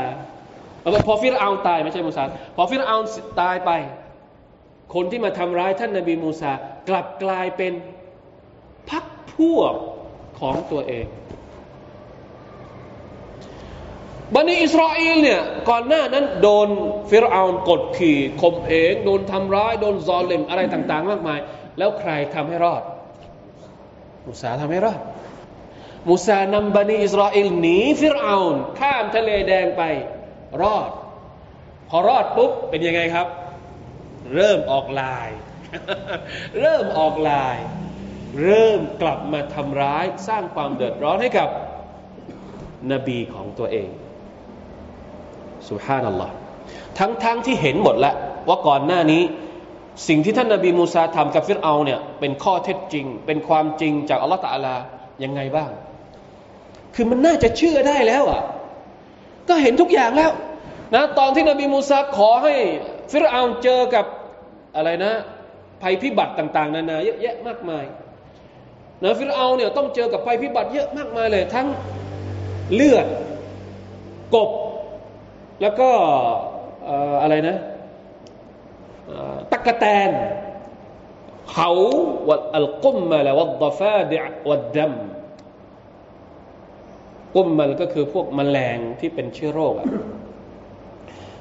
พอฟิรเอาตายไม่ใช่มูซาพอฟิรเอาตายไป คนที่มาทำร้ายท่านนบีมูซากลับกลายเป็นพักพวกของตัวเองบันิอิสราเอลเนี่ยก่อนหน้านั้นโดนฟิรเอานกดขี่ข่มเหงโดนทำร้าย โดนซอลเลมอะไรต่าง ๆ มากมาย แล้วใครทำให้รอด มูซาทำให้รอด มูซานำบันิอิสราเอลหนีฟิรเอานข้ามทะเลแดงไปรอด พอรอดปุ๊บเป็นยังไงครับ เริ่มออกลาย เริ่มออกลาย เริ่มกลับมาทำร้ายสร้างความเดือดร้อนให้กับนบีของตัวเองสุฮานัลลอฮ์ทั้งทั้งที่เห็นหมดแล้วว่าก่อนหน้านี้ สิ่งที่ท่านนาบีมูซาทำกับฟิรเอาเนี่ยเป็นข้อเท็จจริง เป็นความจริงจากอัลลอฮฺตะอาลายังไงบ้าง คือมันน่าจะเชื่อได้แล้วอะก็เห็นทุกอย่างแล้วนะตอนที่นบีมูซาขอให้ฟิรเอาเจอกับ อะไรนะ ภัยพิบัติต่างๆ นานาเยอะแยะมากมายนะฟิรเอาเนี่ยต้องเจอกับภัยพิบัติเยอะมากมายเลย ทั้งเลือด กบ แล้วก็อะไรนะตักะแตนเขาวัดอัลกุมมาและวัดดฟาดิวัดดัมกุมมันก็คือพวกมแมลงที่เป็นเชื้อโรคอะ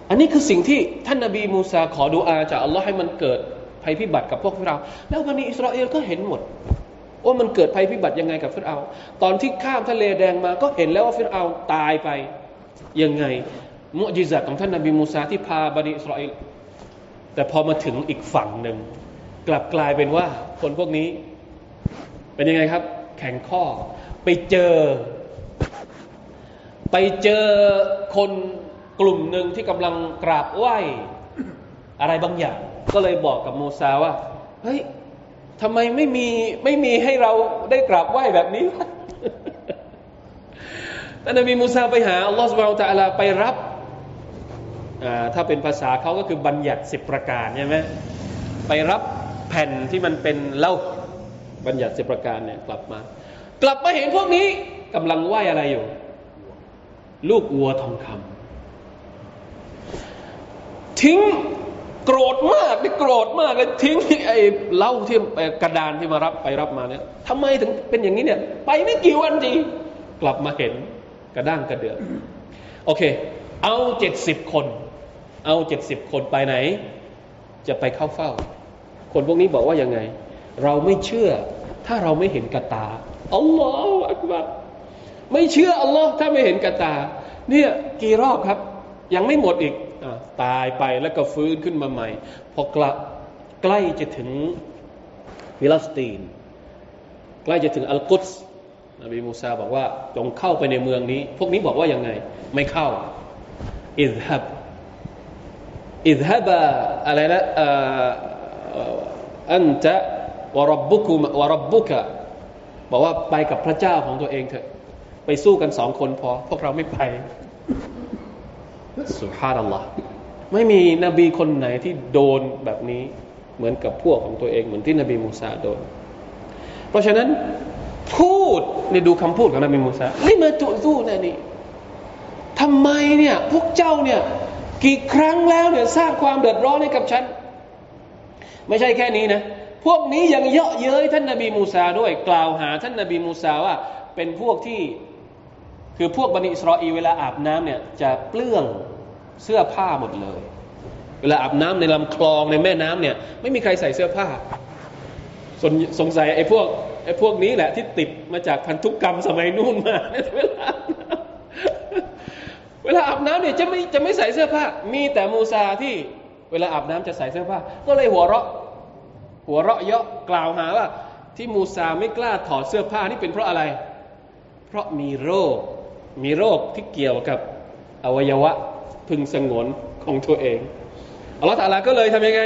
อันนี้คือสิ่งที่ท่านนบีมูซาขอดูอาจากอัลลอฮ์ให้มันเกิดภัยพิบัติกับพวกฟิราแล้วบันิอิสราเอลก็เห็นหมดว่ามันเกิดภัยพิบัติยังไงกับฟิรเอาตอนที่ข้ามทะเลแดงมาก็เห็นแล้วว่าฟิรเอาตายไปยังไงมุจิซัตของท่านนบีมูซาที่พาบันิอิสราเอลแต่พอมาถึงอีกฝั่งหนึ่ง กลับกลายเป็นว่าคนพวกนี้ เป็นยังไงครับ แข็งข้อ ไปเจอ ไปเจอคน กลุ่มหนึ่งที่กำลังกราบไหว้อะไรบางอย่าง ก็เลยบอกกับโมซาว่าเฮ้ยทำไมไม่มีไม่มีให้เราได้กราบไหว้แบบนี้ท่านนบีมูซาไปหาอัลลอฮฺสุบไบร์ตะลาไปรับถ้าเป็นภาษาเขาก็คือบัญญัติสิบประการใช่ไหมไปรับแผ่นที่มันเป็นเล่าบัญญัติสิบประการเนี่ยกลับมา กลับมาเห็นพวกนี้กำลังไหวอะไรอยู่ ลูกวัวทองคำ ทิ้งโกรธมากนี่โกรธมากเลยทิ้งไอ้เล่าที่กระดานที่มารับไปรับมาเนี่ยทำไมถึงเป็นอย่างนี้เนี่ย ไปไม่กี่วันจีกลับมาเห็นกระด้างกระเดือกโอเค เอาเจ็ดสิบคน เอาเจ็ดสิบคนไปไหน จะไปเข้าเฝ้า คนพวกนี้บอกว่ายังไง เราไม่เชื่อ ถ้าเราไม่เห็นกระตาอัลลอฮฺอักบัรไม่เชื่ออัลลอฮ์ถ้าไม่เห็นกระตา เนี่ยกี่รอบครับ ยังไม่หมดอีก ตายไปแล้วก็ฟื้นขึ้นมาใหม่ พอกลับใกล้จะถึงฟิลสตีน ใกล้จะถึงอัลกุสนบีมูซาบอกว่าจงเข้าไปในเมืองนี้ พวกนี้บอกว่ายังไง ไม่เข้าอิดฮับอิดฮับอะไรนะอันจะวรบบุคุวรบบุกะบอกว่าไปกับพระเจ้าของตัวเองเถอะ ไปสู้กันสองคนพอ พวกเราไม่ไป สุฮานัลลอฮ์ไม่มีนบีคนไหนที่โดนแบบนี้เหมือนกับพวกของตัวเองเหมือนที่นบีมูซาโดน เพราะฉะนั้นพูดในดูคำพูดของนบีมูซาลิมาตุซูนะนี่ทำไมเนี่ยพวกเจ้าเนี่ยกี่ครั้งแล้วเนี่ยสร้างความเดือดร้อนให้กับฉัน ไม่ใช่แค่นี้นะ พวกนี้ยังเยาะเย้ยท่านนาบีมูซาด้วย กล่าวหาท่านนาบีมูซาว่า เป็นพวกที่ คือพวกบันิอิสราอลเวลาอาบน้ำเนี่ยจะเปลื้องเสื้อผ้าหมดเลย เวลาอาบน้ำในลำคลองในแม่น้ำเนี่ยไม่มีใครใส่เสื้อผ้าสสงสัยไอ้พวกไอ้พวกนี้แหละที่ติดมาจากพันธุกรรมสมัยนู่นมาเวลาเวลาอาบน้ำเนี่ยจะไม่จะไม่ใส่เสื้อผ้า มีแต่มูซาที่เวลาอาบน้ำจะใส่เสื้อผ้า ก็เลยหัวเราะ หัวเราะเยาะกล่าวหาว่า ที่มูซาไม่กล้าถอดเสื้อผ้านี่เป็นเพราะอะไร เพราะมีโรค มีโรคที่เกี่ยวกับอวัยวะพึงสงวนของตัวเองอัลลอฮฺตาลาก็เลยทำยังไง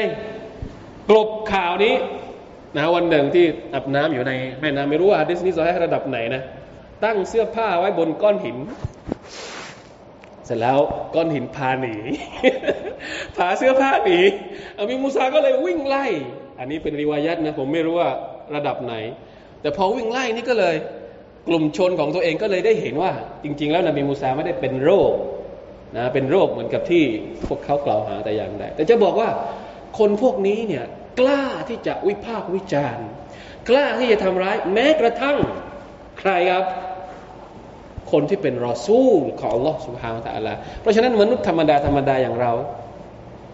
กลบข่าวนี้นะวันหนึ่งที่อาบน้ำอยู่ในแม่น้ำไม่รู้ว่าดิสนีย์ซอยระดับไหนนะ ตั้งเสื้อผ้าไว้บนก้อนหิน เสร็จแล้วก้อนหินพาหนีพาเสื้อผ้าหนีอามีมูซาก็เลยวิ่งไล่ อันนี้เป็นริวายัตนะผมไม่รู้ว่าระดับไหน แต่พอวิ่งไล่นี่ก็เลย กลุ่มชนของตัวเองก็เลยได้เห็นว่า จริง ๆ แล้วนบีมูซาไม่ได้เป็นโรคนะเป็นโรคเหมือนกับที่พวกเขากล่าวหาแต่อย่างใดแต่จะบอกว่าคนพวกนี้เนี่ยกล้าที่จะวิพากษ์วิจารณ์ กล้าที่จะทำร้าย แม้กระทั่งใครครับ คนที่เป็นรอสู้ของอัลลอฮ์สุบฮาวตะอัลาเพราะฉะนั้นมนุษย์ธรรมดาธรรมดาอย่างเรา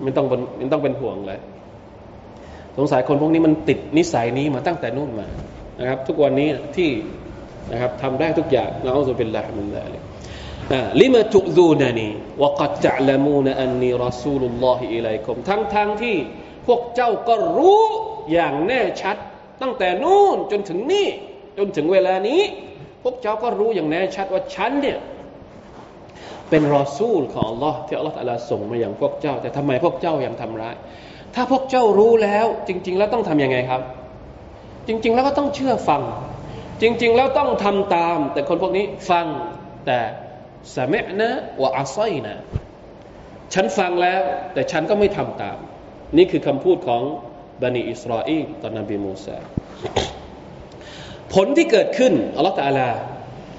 ไม่ต้องไม่ต้องเป็นห่วงเลยสงสัยคนพวกนี้มันติดนิสัยนี้มาตั้งแต่นู่นมานะครับ ทุกวันนี้ที่ นะครับทำได้ทุกอย่างนะอัลลอฮฺเป็นละมินดาลิลิมาตุซูนานีวกัดจัลมูนอันนีรอซูลุลลอฮิอิลัยคุมทั้งทั้งที่พวกเจ้าก็รู้อย่างแน่ชัด ตั้งแต่นู่นจนถึงนี่ จนถึงเวลานี้ พวกเจ้าก็รู้อย่างแน่ชัดว่าฉันเนี่ยเป็นรอซูลของ Allah ที่อัลลอฮฺอัลลส่งมาอย่างพวกเจ้า แต่ทำไมพวกเจ้ายังทำร้าย ถ้าพวกเจ้ารู้แล้วจริง ๆ แล้วต้องทํำยังไงครับ จริง ๆ แล้วก็ต้องเชื่อฟัง จริง ๆ แล้วต้องทำตาม แต่คนพวกนี้ฟังแต่สมะนะวะอาซัยนะฉันฟังแล้ว แต่ฉันก็ไม่ทำตาม นี่คือคำพูดของบันิอิสราเอลตอนนบีมูซาผลที่เกิดขึ้นอัลลอฮฺตาลา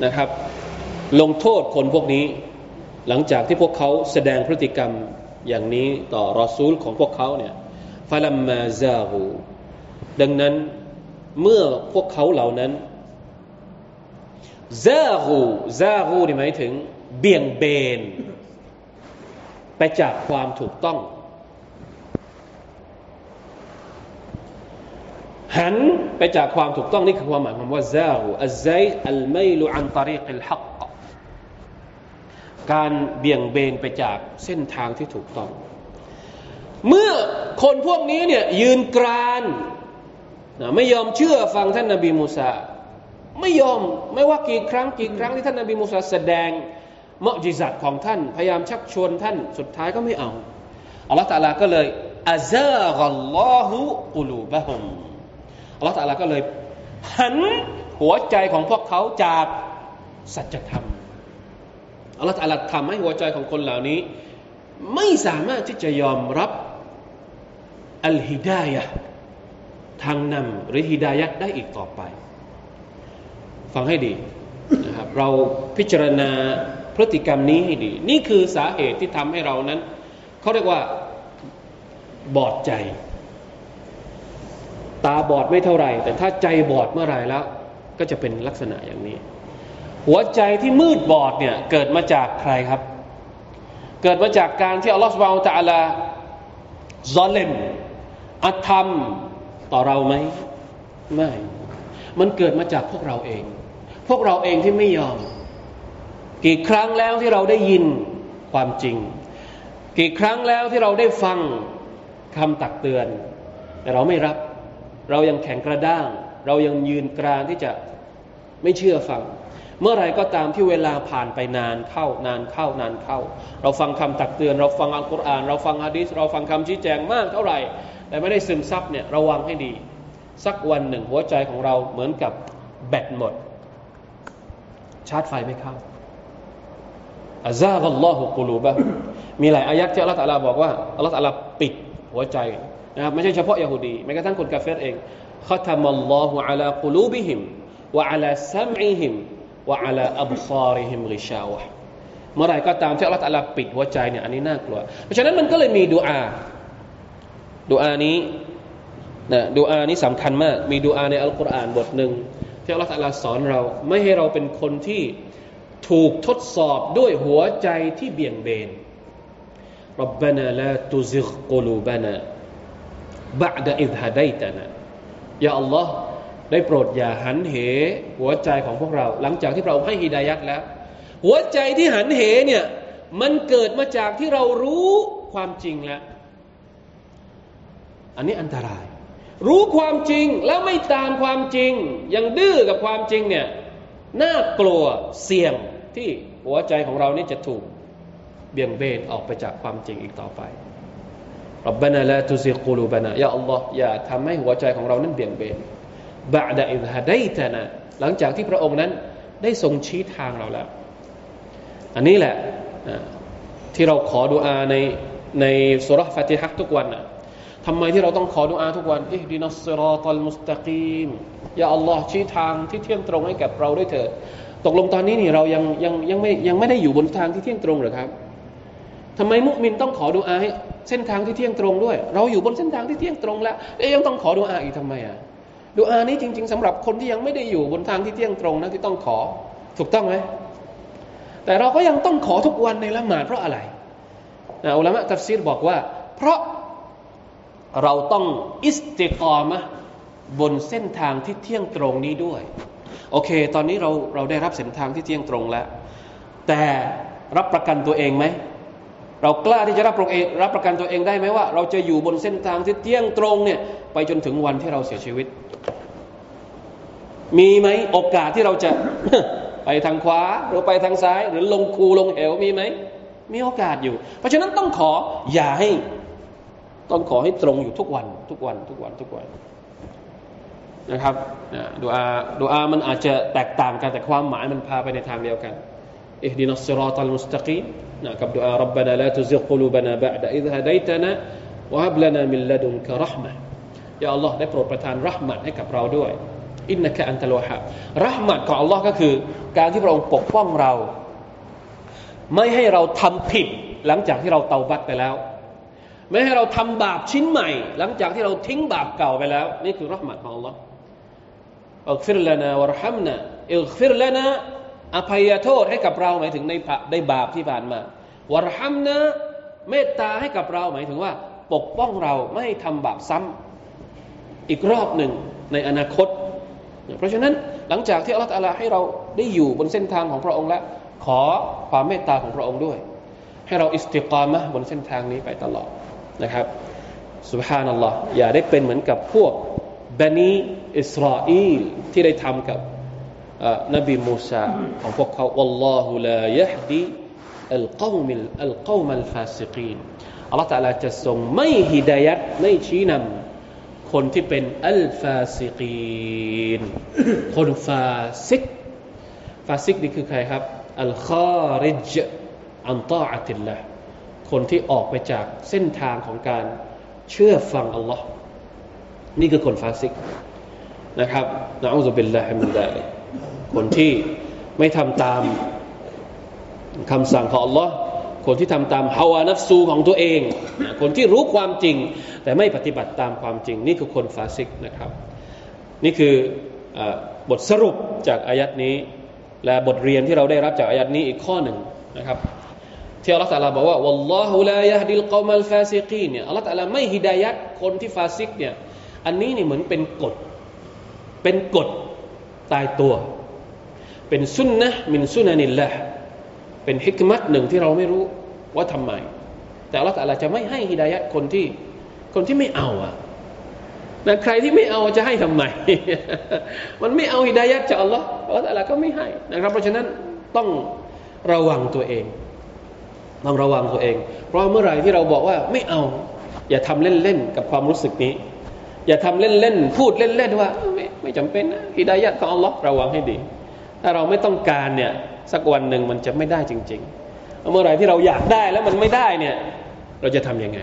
นะครับ ลงโทษคนพวกนี้ หลังจากที่พวกเขาแสดงพฤติกรรมอย่างนี้ต่อรอซูลของพวกเขาเนี่ยฟาลัมมาซาหูดังนั้นเมื่อพวกเขาเหล่านั้น ซาหูซาหูนี่หมายถึง เบี่ยงเบน ไปจากความถูกต้อง หันไปจากความถูกต้องนี่คือความหมายของว่าซาหูอัลไซอัลไมลุอันตริกิลฮักการเบี่ยงเบนไปจากเส้นทางที่ถูกต้อง เมื่อคนพวกนี้เนี่ยยืนกรานนะไม่ยอมเชื่อฟังท่านนาบีมูซา ไม่ยอมไม่ว่ากี่ครั้งกี่ครั้งที่ท่านนาบีมูซาแสดงมอจิซัตของท่าน พยายามชักชวนท่านสุดท้ายก็ไม่เอาอัลลอฮฺตาลาก็เลยอาซากัลลอฮุกุลูบะฮุมอัลลอฮฺตาลาก็เลยหันหัวใจของพวกเขาจากสัจธรรมอัลลอฮฺตาลาทำให้หัวใจของคนเหล่านี้ ไม่สามารถที่จะยอมรับอัลฮิดายะทางนำหรือฮิดายะได้อีกต่อไป ฟังให้ดีนะครับเราพิจารณาพฤติกรรมนี้ให้ดี นี่คือสาเหตุที่ทำให้เรานั้นเขาเรียกว่าบอดใจ ตาบอดไม่เท่าไหร่ แต่ถ้าใจบอดเมื่อไหร่แล้ว ก็จะเป็นลักษณะอย่างนี้ หัวใจที่มืดบอดเนี่ยเกิดมาจากใครครับ เกิดมาจากการที่อัลลอฮฺสุบานตะอัลาซอเลมอธรรมต่อเราไหมไม่ มันเกิดมาจากพวกเราเอง พวกเราเองที่ไม่ยอม กี่ครั้งแล้วที่เราได้ยินความจริง กี่ครั้งแล้วที่เราได้ฟังคำตักเตือน แต่เราไม่รับ เรายังแข็งกระด้าง เรายังยืนกรานที่จะไม่เชื่อฟัง เมื่อไรก็ตามที่เวลาผ่านไปนานเข้านานเข้านานเข้า เราฟังคำตักเตือน เราฟังอัลกุรอาน เราฟังฮะดิษเราฟังคำชี้แจงมากเท่าไหร่ แต่ไม่ได้ซึมซับเนี่ยระวังให้ดี สักวันหนึ่งหัวใจของเราเหมือนกับแบตหมด ชาร์จไฟไม่เข้าอาซาบัลลอฮุกุลูบะมีหลายอายักที่อัลลอฮฺตะลาบอกว่าอัลลอฮฺตะลาปิดหัวใจนะครับไม่ใช่เฉพาะยาฮูดีแม้กระทั่งคนกาเฟรเองขะทมัลลอฮุอะลากุลูบิฮิมวะอะลาซัมอิฮิมวะอะลาอับซาริฮิมริชาวะเมื่อไรก็ตามที่อัลลอฮฺตะลาปิดหัวใจเนี่ยอันนี้น่ากลัว เพราะฉะนั้นมันก็เลยมีดูอาดูอานี้นะดูอานี้สำคัญมาก มีดูอาในอัลกุรอานบทหนึ่ง ที่อัลลอฮฺสอนเราไม่ให้เราเป็นคนที่ถูกทดสอบด้วยหัวใจที่เบี่ยงเบนรับบานาลาตุซิกกลูบานาบัดะอิฮะไดตานะยาอัลลอฮ์ได้โปรดอย่าหันเห หัวใจของพวกเรา หลังจากที่เราให้ฮีดายัดแล้ว หัวใจที่หันเหเนี่ยมันเกิดมาจากที่เรารู้ความจริงแล้ว อันนี้อันตราย รู้ความจริงแล้วไม่ตามความจริง ยังดื้อกับความจริงเนี่ยน่ากลัวเสี่ยงที่หัวใจของเรานี่จะถูกเบี่ยงเบนออกไปจากความจริงอีกต่อไปรับบานาลาตุซิกูลูบานะยาอัลลอฮ์อย่าทำให้หัวใจของเรานั้นเบี่ยงเบนบาดะอิฮะได้ต่นะหลังจากที่พระองค์นั้นได้ทรงชี้ทางเราแล้ว อันนี้แหละที่เราขอดุอาในในสุรฟาติฮักทุกวัน ทำไมที่เราต้องขอดุอาทุกวันอิฮดินัสซิรอตัลมุสตะกีมยาอัลลอฮ์ชี้ทางที่เที่ยงตรงให้กับเราด้วยเถิดตกลงตอนนี้นี่เรายังยังยังไม่ยังไม่ได้อยู่บนทางที่เที่ยงตรงหรือครับทำไมมุสลิมต้องขอดุอาให้เส้นทางที่เที่ยงตรงด้วย เราอยู่บนเส้นทางที่เที่ยงตรงแล้วเอ๊ยังต้องขอดุอาอีกทำไมอะดุอานี้จริง ๆสำหรับคนที่ยังไม่ได้อยู่บนทางที่เที่ยงตรงนะที่ต้องขอถูกต้องไหมแต่เราก็ยังต้องขอทุกวันในละหมาดเพราะอะไรอุลามะตัฟซีรบอกว่า เพราะ เราต้องอิสติกอมะบนเส้นทางที่เที่ยงตรงนี้ด้วย โอเค ตอนนี้เราเราได้รับเส้นทางที่เที่ยงตรงแล้ว แต่รับประกันตัวเองไหม เรากล้าที่จะรับประกันรับประกันตัวเองได้ไหมว่า เราจะอยู่บนเส้นทางที่เที่ยงตรงเนี่ยไปจนถึงวันที่เราเสียชีวิต มีไหมโอกาสที่เราจะไปทางขวาหรือไปทางซ้าย หรือลงคูลงเหวมีไหมมีโอกาสอยู่ เพราะฉะนั้นต้องขออย่าให้ ต้องขอให้ตรงอยู่ทุกวัน ทุกวัน ทุกวัน ทุกวันนะครับดูอาดูอามันอาจจะแตกต่างกันแต่ความหมายมันพาไปในทางเดียวกันอิฮดินัสซิรอตัลมุสตะกีมนะกับดุอารับบานาลาตุซิกลูบานาบะดะอิดฮะดัยตนะวะฮับลานามิลลดุนกะรหมะยาอัลลอฮ์ได้โปรดประทานรหมัดให้กับเราด้วยإنك أنت الوهاب รหมัดของอัลลอฮ์ก็คือ การที่พระองค์ปกป้องเรา ไม่ให้เราทำผิดหลังจากที่เราเตาบัตไปแล้ว ไม่ให้เราทำบาปชิ้นใหม่ หลังจากที่เราทิ้งบาปเก่าไปแล้ว นี่คือรหมัดของอัลลอฮ์اغفر لنا وارحمنا اغفر لنا อภัยโทษให้กับเราหมายถึงในในบาปที่ผ่านมาوارحمنا เมตตาให้กับเราหมายถึงว่า ปกป้องเราไม่ให้ทำบาปซ้ำอีกรอบหนึ่งในอนาคต เพราะฉะนั้นหลังจากที่อัลลอฮฺให้เราได้อยู่บนเส้นทางของพระองค์แล้ว ขอความเมตตาของพระองค์ด้วย ให้เราอิสติกามะบนเส้นทางนี้ไปตลอด นะครับسبحان الله อย่าได้เป็นเหมือนกับพวกบนีอิสราเอลที่ได้ทำกับนบีมูซาของพวกเขาوالله لا يهدي القوم القوم الفاسقينอัลลอฮฺตะลาจะทรงไม่ฮิดายัดไม่ชี้นำคนที่เป็นالفاسقين คน فاسق فاسق นี่คือใครครับالخارج عن طاعة الله คนที่ออกไปจากเส้นทางของการเชื่อฟังอัลลอฮ์นี่คือคน فاسق นะครับ نعوذ بالله من ذلك คนที่ไม่ทำตามคำสั่งของ Allah คนที่ทำตามฮาวานัฟซูของตัวเองคนที่รู้ความจริง แต่ไม่ปฏิบัติตามความจริง นี่คือคนฟาซิกนะครับ นี่คือบทสรุปจากอายัดนี้ และบทเรียนที่เราได้รับจากอายัดนี้อีกข้อหนึ่งนะครับ ที่อัลลอฮฺตะลาบอกว่าوالله لا يهدي القوم الفاسقين เนี่ยอัลลอฮฺตะลาไม่ฮิดายัดคนที่ฟาซิกเนี่ยอันนี้นี่เหมือนเป็นกฎ เป็นกฎตายตัว เป็นสุนนะมินสุนันิลละเป็นฮิกมัตหนึ่งที่เราไม่รู้ว่าทำไม แต่อัลลอฮฺตะลาจะไม่ให้ฮิดายัดคนที่คนที่ไม่เอาอะนะใครที่ไม่เอาจะให้ทำไม มันไม่เอาฮิดายัดจากอัลลอฮฺอัลลอฮฺตะลาก็ไม่ให้นะครับเพราะฉะนั้นต้องระวังตัวเอง ต้องระวังตัวเอง เพราะเมื่อไหร่ที่เราบอกว่าไม่เอา อย่าทำเล่นๆกับความรู้สึกนี้ อย่าทำเล่นๆพูดเล่นๆว่า ไม่ไม่จำเป็นนะฮิดายะของอัลลอฮ์ระวังให้ดี ถ้าเราไม่ต้องการเนี่ยสักวันหนึ่งมันจะไม่ได้จริงๆเมื่อไหร่ที่เราอยากได้แล้วมันไม่ได้เนี่ย เราจะทํำยังไง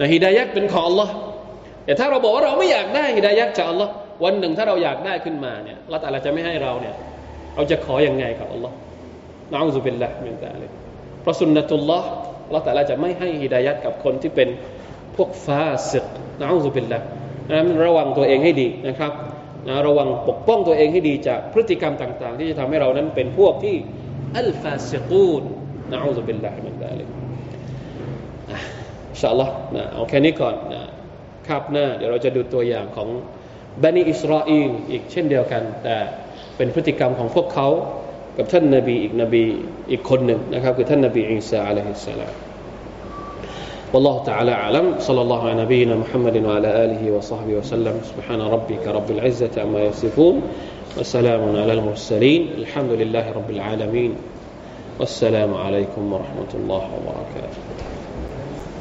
นะฮิดายะเป็นของอัลลอฮ์แต่ถ้าเราบอกว่าเราไม่อยากได้ฮิดายะจากอัลลอฮ์วันหนึ่งถ้าเราอยากได้ขึ้นมาเนี่ยเราแต่ละจะไม่ให้เราเนี่ย เราจะขออย่างไงกับอัลลอฮ์นะอูซุบิลละมินตาลิพ ราะสุนนะตุลลอฮ์อัลลอฮฺตะลาจะไม่ให้ฮิดายัดกับคนที่เป็นพวกฟาสิกنعوذ بالله นะระวังตัวเองให้ดีนะครับนะระวังปกป้องตัวเองให้ดีจากพฤติกรรมต่าง ๆ ที่จะทำให้เรานั้นเป็นพวกที่الفاسقون نعوذ بالله من ذلك إن شاء الله นะเอาแค่นี้ก่อนนะคาบหน้า เดี๋ยวเราจะดูตัวอย่างของบนีอิสราเอลอีกเช่นเดียวกัน แต่เป็นพฤติกรรมของพวกเขา กับท่านนบีอีกนบีอีกคนหนึ่งนะครับคือท่านนบีอิสาอะลัยฮิสสลาม والله تعالى أعلم صلى الله على نبينا محمد وعلى آله وصحبه وسلم سبحان ربك رب العزة عما يصفون وسلام على المرسلين الحمد لله رب العالمين والسلام عليكم ورحمة الله وبركاته